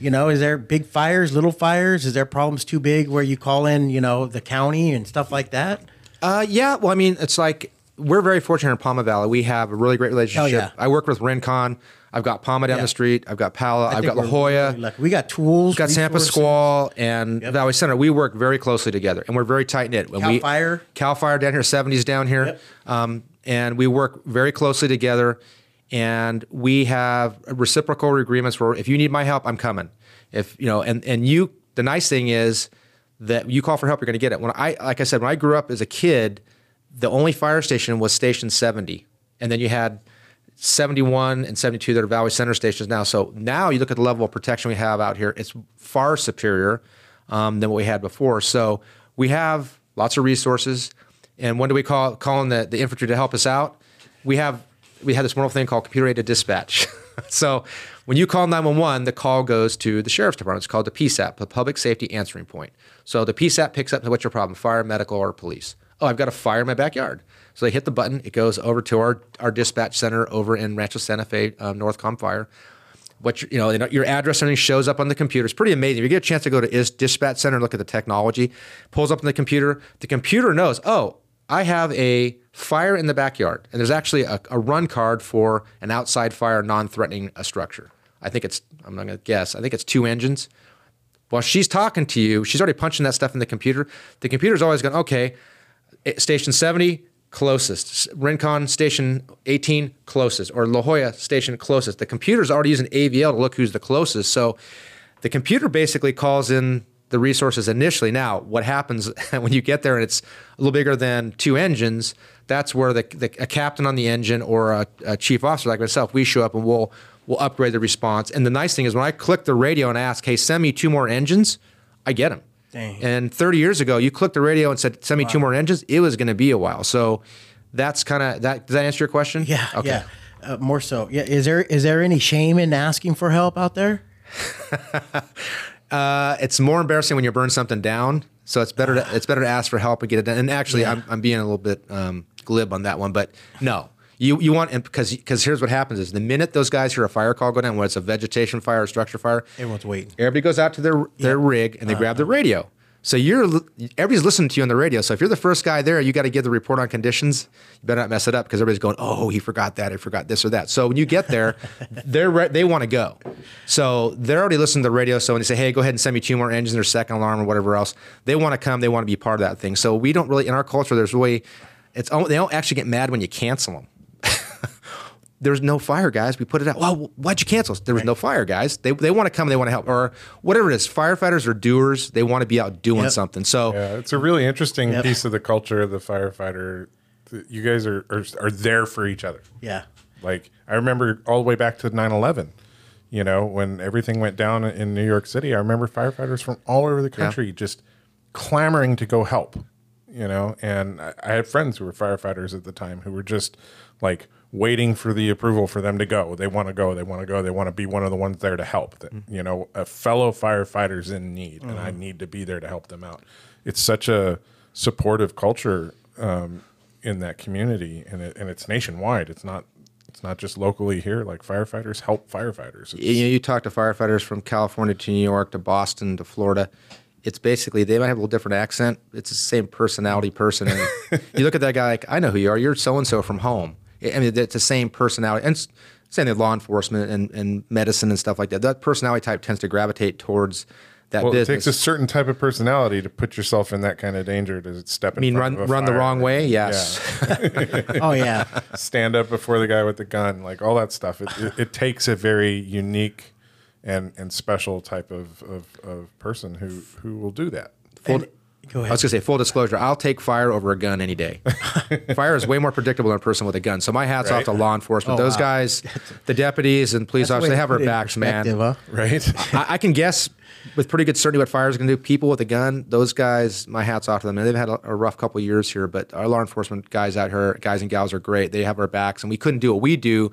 You know, is there big fires, little fires? Is there problems too big where you call in, you know, the county and stuff like that? Uh, yeah, well, I mean, it's like we're very fortunate in Pauma Valley. We have a really great relationship. yeah. I work with Rincon. I've got Pauma down Yeah. the street. I've got Pala. I I've got La Jolla. really. We got tools. We've got Sampa resources. Squall and Valley Center. We work very closely together, and we're very tight knit. Cal we Fire. Cal Fire down here, seventies down here, Yep. um, and we work very closely together. And we have reciprocal agreements where if you need my help, I'm coming. If you know, and and you, the nice thing is that you call for help, you're going to get it. When I, like I said, when I grew up as a kid, the only fire station was Station 70, and then you had 71 and 72 that are Valley Center stations now. So now you look at the level of protection we have out here, it's far superior um, than what we had before. So we have lots of resources. And when do we call call in the, the infantry to help us out? We have we have this wonderful thing called computer aided dispatch. so when you call 911, the call goes to the sheriff's department. It's called the PSAP, the Public Safety Answering Point. So the PSAP picks up what's your problem, fire, medical, or police. Oh, I've got a fire in my backyard. So they hit the button. It goes over to our, our dispatch center over in Rancho Santa Fe, um, Northcom Fire. What you you know, your address and shows up on the computer. It's pretty amazing. If you get a chance to go to is dispatch center and look at the technology, pulls up on the computer. The computer knows. Oh, I have a fire in the backyard, and there's actually a, a run card for an outside fire, non-threatening a structure. I think it's. I'm not going to guess. I think it's two engines. While she's talking to you, she's already punching that stuff in the computer. The computer's always going, okay, eh, station 70, closest. Rincon station 18 closest, or La Jolla station closest. The computer's already using AVL to look who's the closest. So the computer basically calls in the resources initially. Now, what happens when you get there and it's a little bigger than two engines? That's where the, the a captain on the engine or a, a chief officer like myself, we show up and we'll we'll upgrade the response. And the nice thing is when I click the radio and ask, "Hey, send me two more engines," I get them. Dang. And 30 years ago, you clicked the radio and said, "Send me two more engines." It was going to be a while. So that's kind of that. Does that answer your question? Yeah. Okay. Yeah. Uh, more so. Yeah. Is there is there any shame in asking for help out there? Uh, it's more embarrassing when you burn something down. So it's better to it's better to ask for help and get it done. And actually, Yeah. I'm, I'm being a little bit um, glib on that one, but no. You, you want and because because here's what happens is the minute those guys hear a fire call go down, whether it's a vegetation fire or structure fire, Everyone's waiting. Everybody goes out to their their rig and they uh, grab the uh. radio. So you're everybody's listening to you on the radio. So if you're the first guy there, you got to give the report on conditions. You better not mess it up because everybody's going, "Oh, he forgot that. He forgot this or that." So when you get there, they're re- they want to go. So they're already listening to the radio. So when they say, "Hey, go ahead and send me two more engines or second alarm or whatever else," they want to come. They want to be part of that thing. So we don't really in our culture. There's really it's they don't actually get mad when you cancel them there's no fire, guys. We put it out. Well, why'd you cancel? There was no fire, guys. They, they want to come, they want to help, or whatever it is. Firefighters are doers. They want to be out doing Yep. something. So Yeah, it's a really interesting Yep. piece of the culture of the firefighter. You guys are, are are there for each other. Yeah. Like I remember all the way back to 9/11. You know, when everything went down in New York City, I remember firefighters from all over the country just clamoring to go help. You know, and I, I had friends who were firefighters at the time who were just like waiting for the approval for them to go. They want to go. They want to go. They want to be one of the ones there to help. That you know, a fellow firefighter's in need, and I need to be there to help them out. It's such a supportive culture um, in that community, and it, and it's nationwide. It's not it's not just locally here. Like firefighters help firefighters. It's- you know, you talk to firefighters from California to New York to Boston to Florida. It's basically they might have a little different accent. It's the same personality person. And you look at that guy like, I know who you are. You're so and so from home. I mean, it's the same personality. And s- same thing, law enforcement and, and medicine and stuff like that. That personality type tends to gravitate towards that well, it takes a certain type of personality to put yourself in that kind of danger to step. In I mean, front run of a run the fire. wrong way. Yes. Oh yeah. stand up before the guy with the gun, like all that stuff. It, it, it takes a very unique and and special type of, of, of person who who will do that. And- go I was gonna say full disclosure. I'll take fire over a gun any day. fire is way more predictable than a person with a gun. So my hats off to law enforcement. Oh, Those wow. guys, the deputies and police officers, they have our backs, man. huh? Right? I, I can guess with pretty good certainty what fire is going to do. People with a gun, those guys, my hats off to them. And they've had a, a rough couple of years here, but our law enforcement guys out here, guys and gals, are great. They have our backs, and we couldn't do what we do.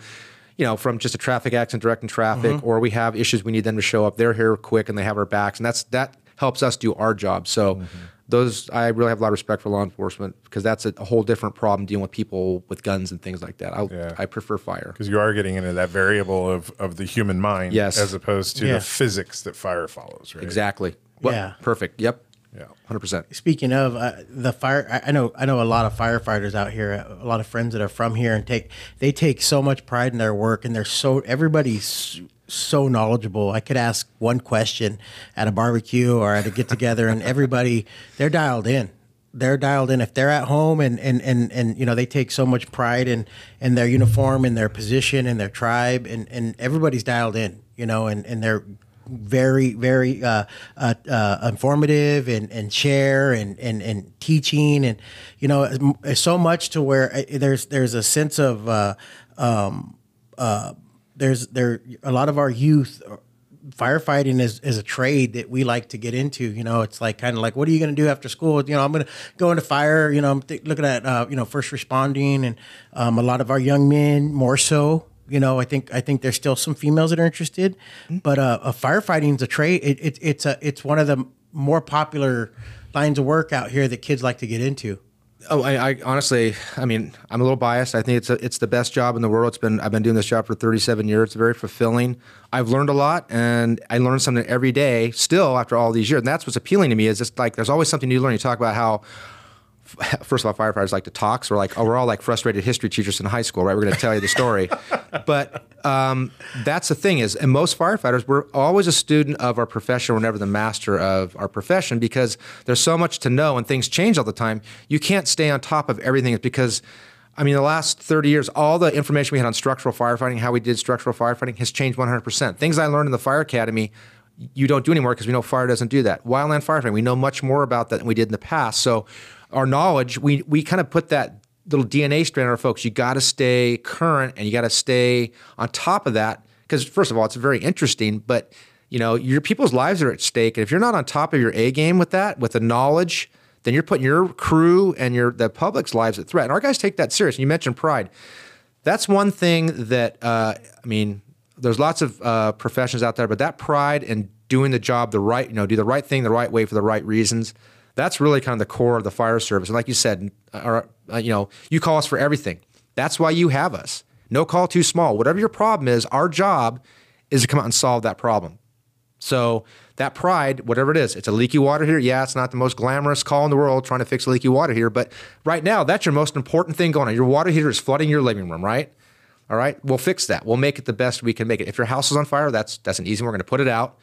You know, from just a traffic accident, directing traffic, or we have issues we need them to show up. They're here quick, and they have our backs, and that's that helps us do our job. So, those I really have a lot of respect for law enforcement because that's a, a whole different problem dealing with people with guns and things like that. I, Yeah. I prefer fire. Because you are getting into that variable of, of the human mind, Yes. as opposed to Yeah. the physics that fire follows. Right? Exactly. Well, Yeah. Perfect. Yep. Yeah. Hundred percent. Speaking of uh, the fire, I, I know I know a lot of firefighters out here. A lot of friends that are from here and take they take so much pride in their work, and they're so everybody's so knowledgeable. I could ask one question at a barbecue or at a get together, and everybody they're dialed in. They're dialed in. If they're at home and and and and you know they take so much pride in in their uniform and their position and their tribe, and and everybody's dialed in. You know, and and they're very very uh, uh, uh, informative and, and share and, and, and teaching and you know so much to where uh, there's there's a sense of uh, um, uh, there's there a lot of our youth firefighting is, is a trade that we like to get into you know? It's like kind of like what are you going to do after school? You know i'm going to go into fire you know i'm th- looking at uh, you know first responding and um, a lot of our young men more so you know? I think i think there's still some females that are interested but uh, uh firefighting is a trade. It, it, it's a it's one of the more popular lines of work out here that kids like to get into Oh, I, I honestly, I mean, I'm a little biased. I think it's a, it's the best job in the world. It's been I've been doing this job for 37 years. It's very fulfilling. I've learned a lot, and I learn something every day. Still, after all these years, and that's what's appealing to me is just like there's always something new to learn. You talk about how first of all, firefighters like to talk. So we're like, oh, we're all like frustrated history teachers in high school, right? We're going to tell you the story. but um, that's the thing is, and most firefighters, we're always a student of our profession. We're never the master of our profession because there's so much to know and things change all the time. You can't stay on top of everything because. I mean, the last 30 years, all the information we had on structural firefighting, how we did structural firefighting, has changed 100%. Things I learned in the fire academy, you don't do anymore because we know fire doesn't do that. Wildland firefighting, we know much more about that than we did in the past. So, our knowledge, we we kind of put that little DNA strand on our folks. You got to stay current and you got to stay on top of that because first of all, it's very interesting, but you know your people's lives are at stake, and if you're not on top of your A game with that, with the knowledge then you're putting your crew and your the public's lives at threat. And our guys take that serious. And you mentioned pride. That's one thing that uh, I mean. There's lots of uh, professions out there, but that pride and doing the job the right, you know, do the right thing the right way for the right reasons. That's really kind of the core of the fire service. And like you said, uh, uh you know, you call us for everything. That's why you have us. No call too small. Whatever your problem is, our job is to come out and solve that problem. So that pride, whatever it is, it's a leaky water here. Yeah, it's not the most glamorous call in the world trying to fix a leaky water here, but right now that's your most important thing going on. Your water heater is flooding your living room, right? All right, we'll fix that. We'll make it the best we can make it. If your house is on fire, that's that's an easy one. We're going to put it out,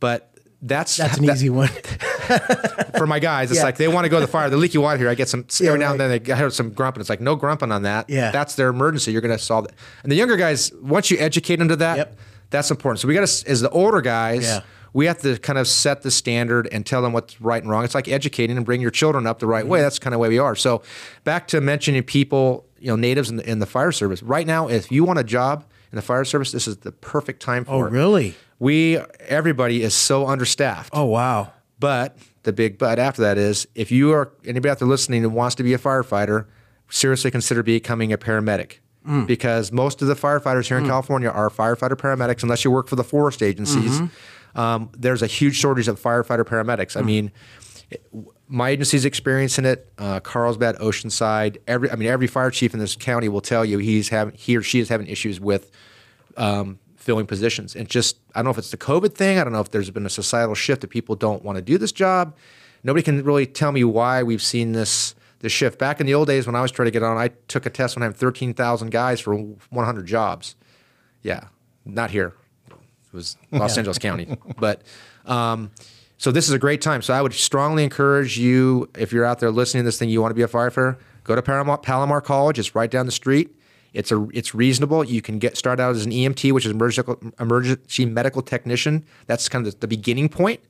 but that's that's an that, easy one for my guys. It's yeah. like they want to go to the fire. The leaky water here. I get some yeah, every now right. and then. They, I heard some grumping. It's like no grumping on that. Yeah, that's their emergency. You're going to solve it. And the younger guys, once you educate them to that, yep. that's important. So we got to, as the older guys. Yeah we have to kind of set the standard and tell them what's right and wrong. It's like educating and bring your children up the right way. Mm-hmm. That's kind of way we are. So back to mentioning people, you know, natives in the, in the fire service. Right now, if you want a job in the fire service, this is the perfect time for oh, it. Oh, really? We everybody is so understaffed. Oh, wow. But the big but after that is if you are anybody out there listening and wants to be a firefighter, seriously consider becoming a paramedic. Mm. Because most of the firefighters here in mm. California are firefighter paramedics, unless you work for the forest agencies. Mm-hmm um, there's a huge shortage of firefighter paramedics. I hmm. mean, my agency's experiencing it. Uh, Carlsbad, Oceanside, every I mean, every fire chief in this county will tell you he's having he or she is having issues with um, filling positions. And just I don't know if it's the COVID thing. I don't know if there's been a societal shift that people don't want to do this job. Nobody can really tell me why we've seen this this shift. Back in the old days when I was trying to get on, I took a test when I had 13,000 guys for 100 jobs. Yeah, not here. It was Los. Angeles County. But um, so this is a great time. So I would strongly encourage you, if you're out there listening to this thing, you want to be a firefighter, go to Palomar, Palomar College. It's right down the street. It's a it's reasonable. You can get started out as an EMT, which is emergency, emergency medical technician. That's kind of the, the beginning point.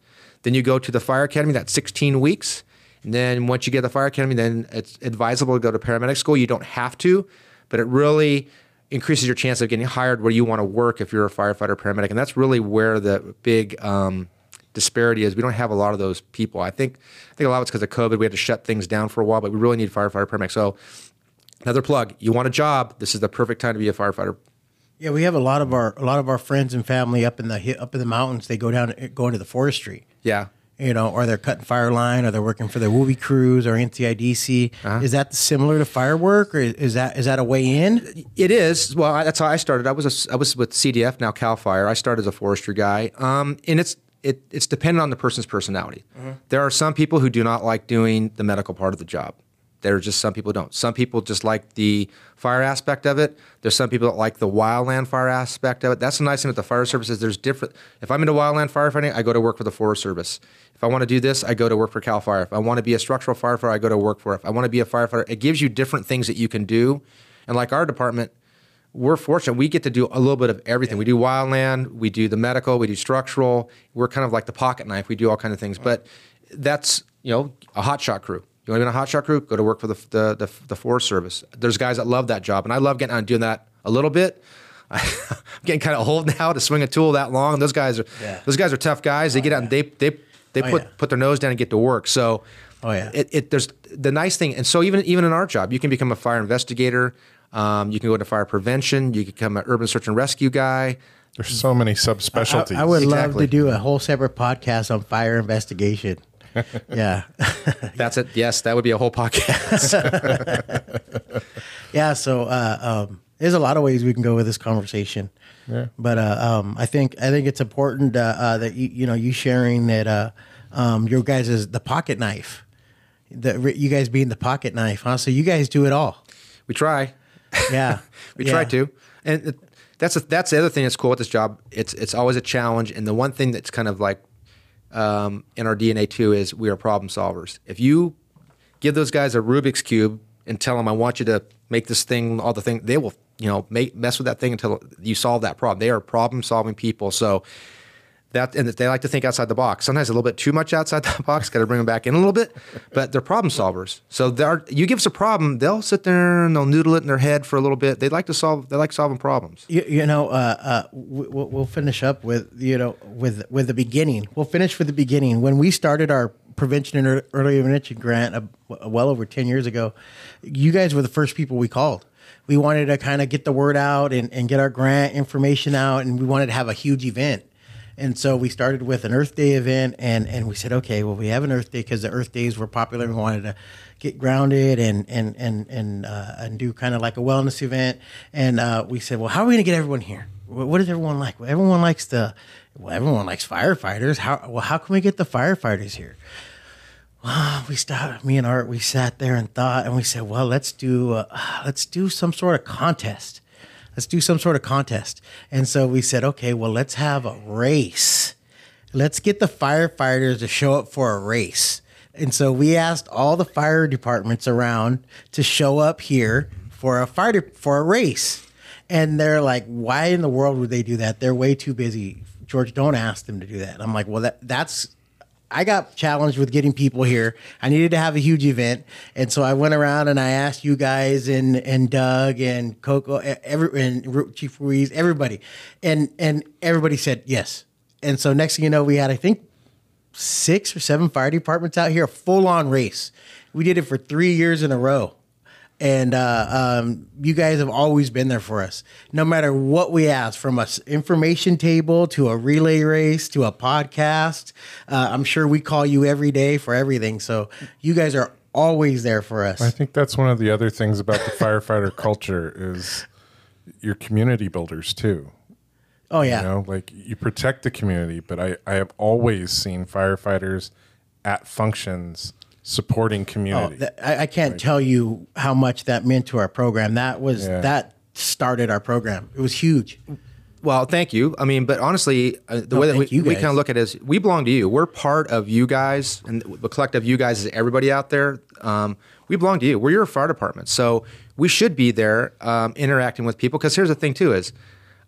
Then you go to the fire academy. That's 16 weeks. And then once you get the fire academy, then it's advisable to go to paramedic school. You don't have to, but it really increases your chance of getting hired where you want to work if you're a firefighter paramedic and that's really where the big um, disparity is we don't have a lot of those people i think i think a lot of it's because of covid we had to shut things down for a while but we really need firefighter paramedics so another plug you want a job this is the perfect time to be a firefighter yeah we have a lot of our a lot of our friends and family up in the up in the mountains they go down go into the forestry yeah you know, or they're cutting fire line, or they're working for the WUBI crews or NCIDC. Uh-huh. Is that similar to firework, or is that is that a way in? It is. Well, that's how I started. I was a, I was with CDF now Cal Fire. I started as a forestry guy, um, and it's it, it's dependent on the person's personality. Uh-huh. There are some people who do not like doing the medical part of the job. There are just some people don't. Some people just like the fire aspect of it. There's some people that like the wildland fire aspect of it. That's the nice thing with the fire service is There's different. If I'm into wildland firefighting, I go to work for the Forest Service. If I want to do this, I go to work for Cal Fire. If I want to be a structural firefighter, I go to work for. It. If I want to be a firefighter, it gives you different things that you can do. And like our department, we're fortunate. We get to do a little bit of everything. Yeah. We do wildland, we do the medical, we do structural. We're kind of like the pocket knife. We do all kind of things. But that's you know a hotshot crew you want to be in a hotshot group? Go to work for the, the, the, the Forest Service. There's guys that love that job, and I love getting on doing that a little bit. I'm getting kind of old now to swing a tool that long. Those guys are yeah. those guys are tough guys. They oh, get out and they they they oh, put yeah. put their nose down and get to work. So oh yeah, it, it, there's the nice thing, and so even even in our job, you can become a fire investigator. Um, you can go into fire prevention. You can become an urban search and rescue guy. There's so many subspecialties. I, I would exactly. love to do a whole separate podcast on fire investigation. yeah. That's it. Yes, that would be a whole podcast. yeah. So uh, um, there's a lot of ways we can go with this conversation. Yeah. But uh, um, I think I think it's important uh, uh that you you know you sharing that uh, um, your guys is the pocket knife. The you guys being the pocket knife, huh? So you guys do it all. We try. Yeah, we yeah. try to, and that's a, that's the other thing that's cool with this job. It's it's always a challenge, and the one thing that's kind of like um, in our DNA too is we are problem solvers. If you give those guys a Rubik's cube and tell them, "I want you to make this thing," all the thing, they will you know make mess with that thing until you solve that problem. They are problem solving people, so. That and they like to think outside the box. Sometimes a little bit too much outside the box. Got to bring them back in a little bit, but they're problem solvers. So they're, you give us a problem, they'll sit there and they'll noodle it in their head for a little bit. They like to solve. They like solving problems. You, you know, uh, uh, we- we'll, finish up with you know with with the beginning. We'll finish with the beginning. When we started our prevention and early intervention grant, uh, well over ten years ago, you guys were the first people we called. We wanted to kind of get the word out and, and get our grant information out, and we wanted to have a huge event. And so we started with an Earth Day event, and and we said, okay, well, we have an Earth Day because the Earth Days were popular. We wanted to get grounded and and and and uh, and do kind of like a wellness event. And uh, we said, well, how are we going to get everyone here? What does everyone like? Well, everyone likes the, well, everyone likes firefighters. How well, how can we get the firefighters here? Well, we stopped. Me and Art, we sat there and thought, and we said, well, let's do uh, let's do some sort of contest. Let's do some sort of contest. And so we said, okay, well, let's have a race. Let's get the firefighters to show up for a race. And so we asked all the fire departments around to show up here for a fire de- for a race. And they're like, why in the world would they do that? They're way too busy. George, don't ask them to do that. I'm like, well, that that's I got challenged with getting people here. I needed to have a huge event, and so I went around and I asked you guys and and Doug and Coco, every and Chief Ruiz, everybody, and and everybody said yes. And so next thing you know, we had I think six or seven fire departments out here, a full on race. We did it for three years in a row. And uh, um, you guys have always been there for us, no matter what we ask, from a information table to a relay race to a podcast. Uh, I'm sure we call you every day for everything. So you guys are always there for us. I think that's one of the other things about the firefighter culture is your community builders too. oh yeah, You know, like you protect the community, but I, I have always seen firefighters at functions supporting Oh, community. I, I can't tell you how much that meant to our program. That was Yeah. that started our program. It was huge. Well, thank you. I mean, but honestly, uh, the way that we, you we kind of look at it is we belong to you. We're part of you guys, and the collective you guys is everybody out there. Um, we belong to you. We're your fire department, so we should be there um, interacting with people. Because here's the thing, too: is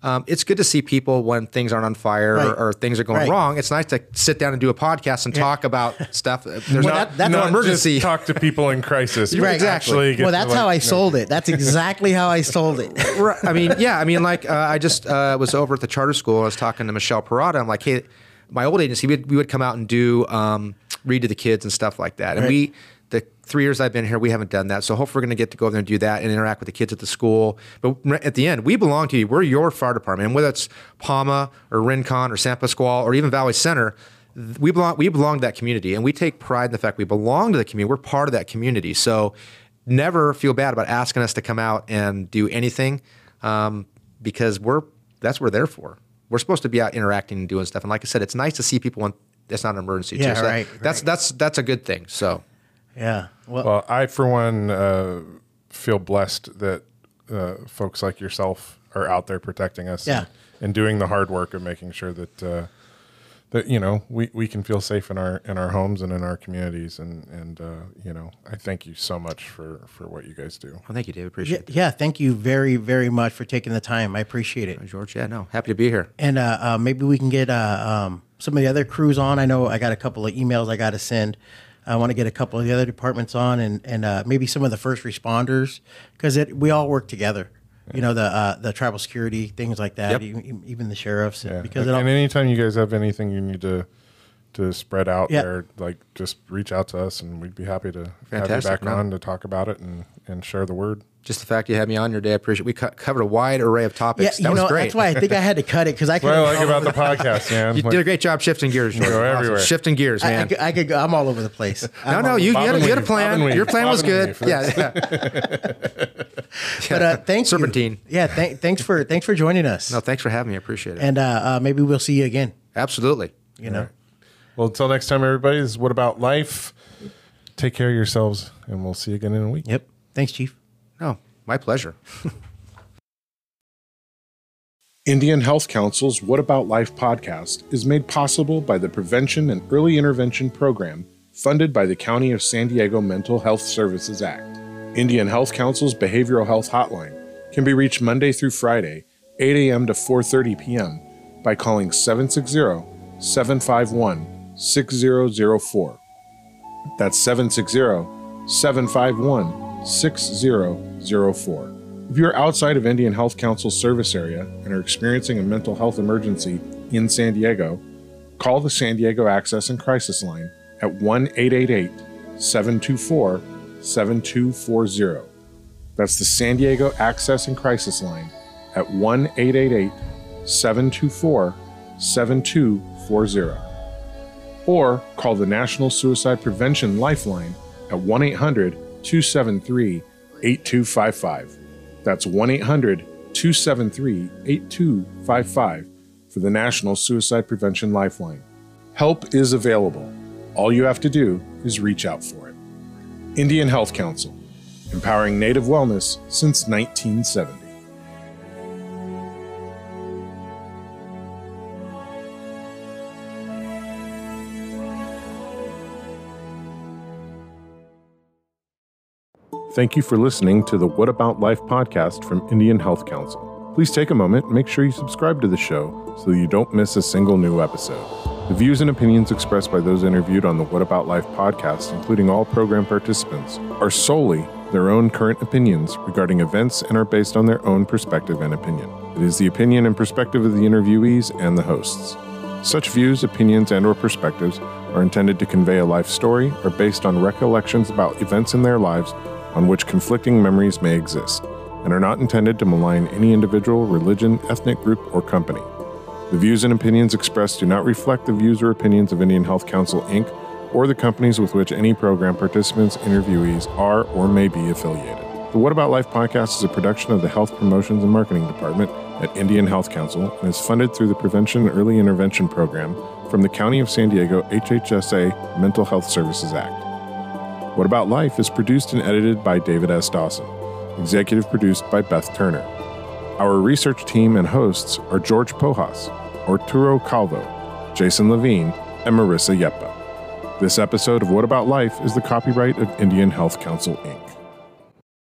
um, it's good to see people when things aren't on fire Right. or, or things are going Right. wrong. It's nice to sit down and do a podcast and talk about stuff. There's Well, not, that- that's no Not emergency. Just talk to people in crisis. but Right. Actually, get Well, to, that's like, how I know, sold it. That's exactly how I sold it. Right. I mean, yeah. I mean, like uh, I just uh, was over at the charter school. I was talking to Michelle Parada. I'm like, hey, my old agency, we would, we would come out and do um, read to the kids and stuff like that. And Right. we, the three years I've been here, we haven't done that. So hopefully, we're going to get to go over there and do that and interact with the kids at the school. But at the end, we belong to you. We're your fire department, and whether it's Pauma or Rincon or San Pasqual or even Valley Center. We belong. We belong to that community, and we take pride in the fact we belong to the community. We're part of that community. So, never feel bad about asking us to come out and do anything um, because we're that's what we're there for. We're supposed to be out interacting and doing stuff. And like I said, it's nice to see people when it's not an emergency. Yeah, too. So that- right, That's that's that's a good thing. So Yeah. Well, Well, I, for one, uh, feel blessed that uh, folks like yourself are out there protecting us Yeah. and, and doing the hard work of making sure that uh, that you know we, we can feel safe in our in our homes and in our communities and and uh, you know I thank you so much for for what you guys do. well, thank you, David. yeah, Appreciate it. yeah. Thank you very, very much for taking the time. I appreciate it. George. Yeah, no, happy to be here. And uh, uh, maybe we can get uh, um, some of the other crews on. I know I got a couple of emails I got to send. I want to get a couple of the other departments on, and and uh, maybe some of the first responders because we all work together. You know the uh, the tribal security things like that. Yep. Even, even the sheriffs, Yeah. because and, it all, and anytime you guys have anything you need to to spread out Yeah. there, like just reach out to us and we'd be happy to have you Fantastic, back no. on to talk about it and and share the word. Just the fact you had me on your day, I appreciate. We co- covered a wide array of yeah, topics. you that was know great. that's why I think I had to cut it because I could. What I like about the podcast, man. you like- did a great job shifting gears. George. go Awesome. everywhere. Shifting gears, I, I man. I could go. I'm all over the place. no, I'm no, you, you, had, a- you had a plan. and weave. Your plan Bob was good. Yeah, yeah. But uh, thank Serpentine. you. Yeah, th- thanks for thanks for joining us. No, thanks for having me. I appreciate it. and uh, uh, maybe we'll see you again. Absolutely. You know. Well, until next time, everybody. This is what about life. take care of yourselves, and we'll see you again in a week. Yep. Thanks, Chief. Oh, my pleasure. Indian Health Council's What About Life podcast is made possible by the Prevention and Early Intervention Program funded by the County of San Diego Mental Health Services Act. Indian Health Council's behavioral health hotline can be reached Monday through Friday, 8 a.m. to 4:30 p.m. by calling 760-751-6004. That's 760-751-6004. If you are outside of Indian Health Council's service area and are experiencing a mental health emergency in San Diego, call the San Diego Access and Crisis Line at 1 888 724 7240. That's the San Diego Access and Crisis Line at 1 888 724 7240. Or call the National Suicide Prevention Lifeline at 1 800 273 8255. That's 1 800 273 8255 for the National Suicide Prevention Lifeline. Help is available. All you have to do is reach out for it. Indian Health Council, empowering Native wellness since 1970. Thank you for listening to the What About Life podcast from Indian Health Council. Please take a moment and make sure you subscribe to the show so you don't miss a single new episode. The views and opinions expressed by those interviewed on the What About Life podcast, including all program participants, are solely their own current opinions regarding events and are based on their own perspective and opinion. It is the opinion and perspective of the interviewees and the hosts. Such views, opinions, and or perspectives are intended to convey a life story or based on recollections about events in their lives on which conflicting memories may exist, and are not intended to malign any individual, religion, ethnic group, or company. The views and opinions expressed do not reflect the views or opinions of Indian Health Council, Inc., or the companies with which any program participants, interviewees are or may be affiliated. The What About Life podcast is a production of the Health Promotions and Marketing Department at Indian Health Council and is funded through the Prevention and Early Intervention Program from the County of San Diego HHSA Mental Health Services Act. What About Life is produced and edited by David S. Dawson, executive produced by Beth Turner. Our research team and hosts are George Pojas, Arturo Calvo, Jason Levine, and Marissa Yeppa. This episode of What About Life is the copyright of Indian Health Council, Inc.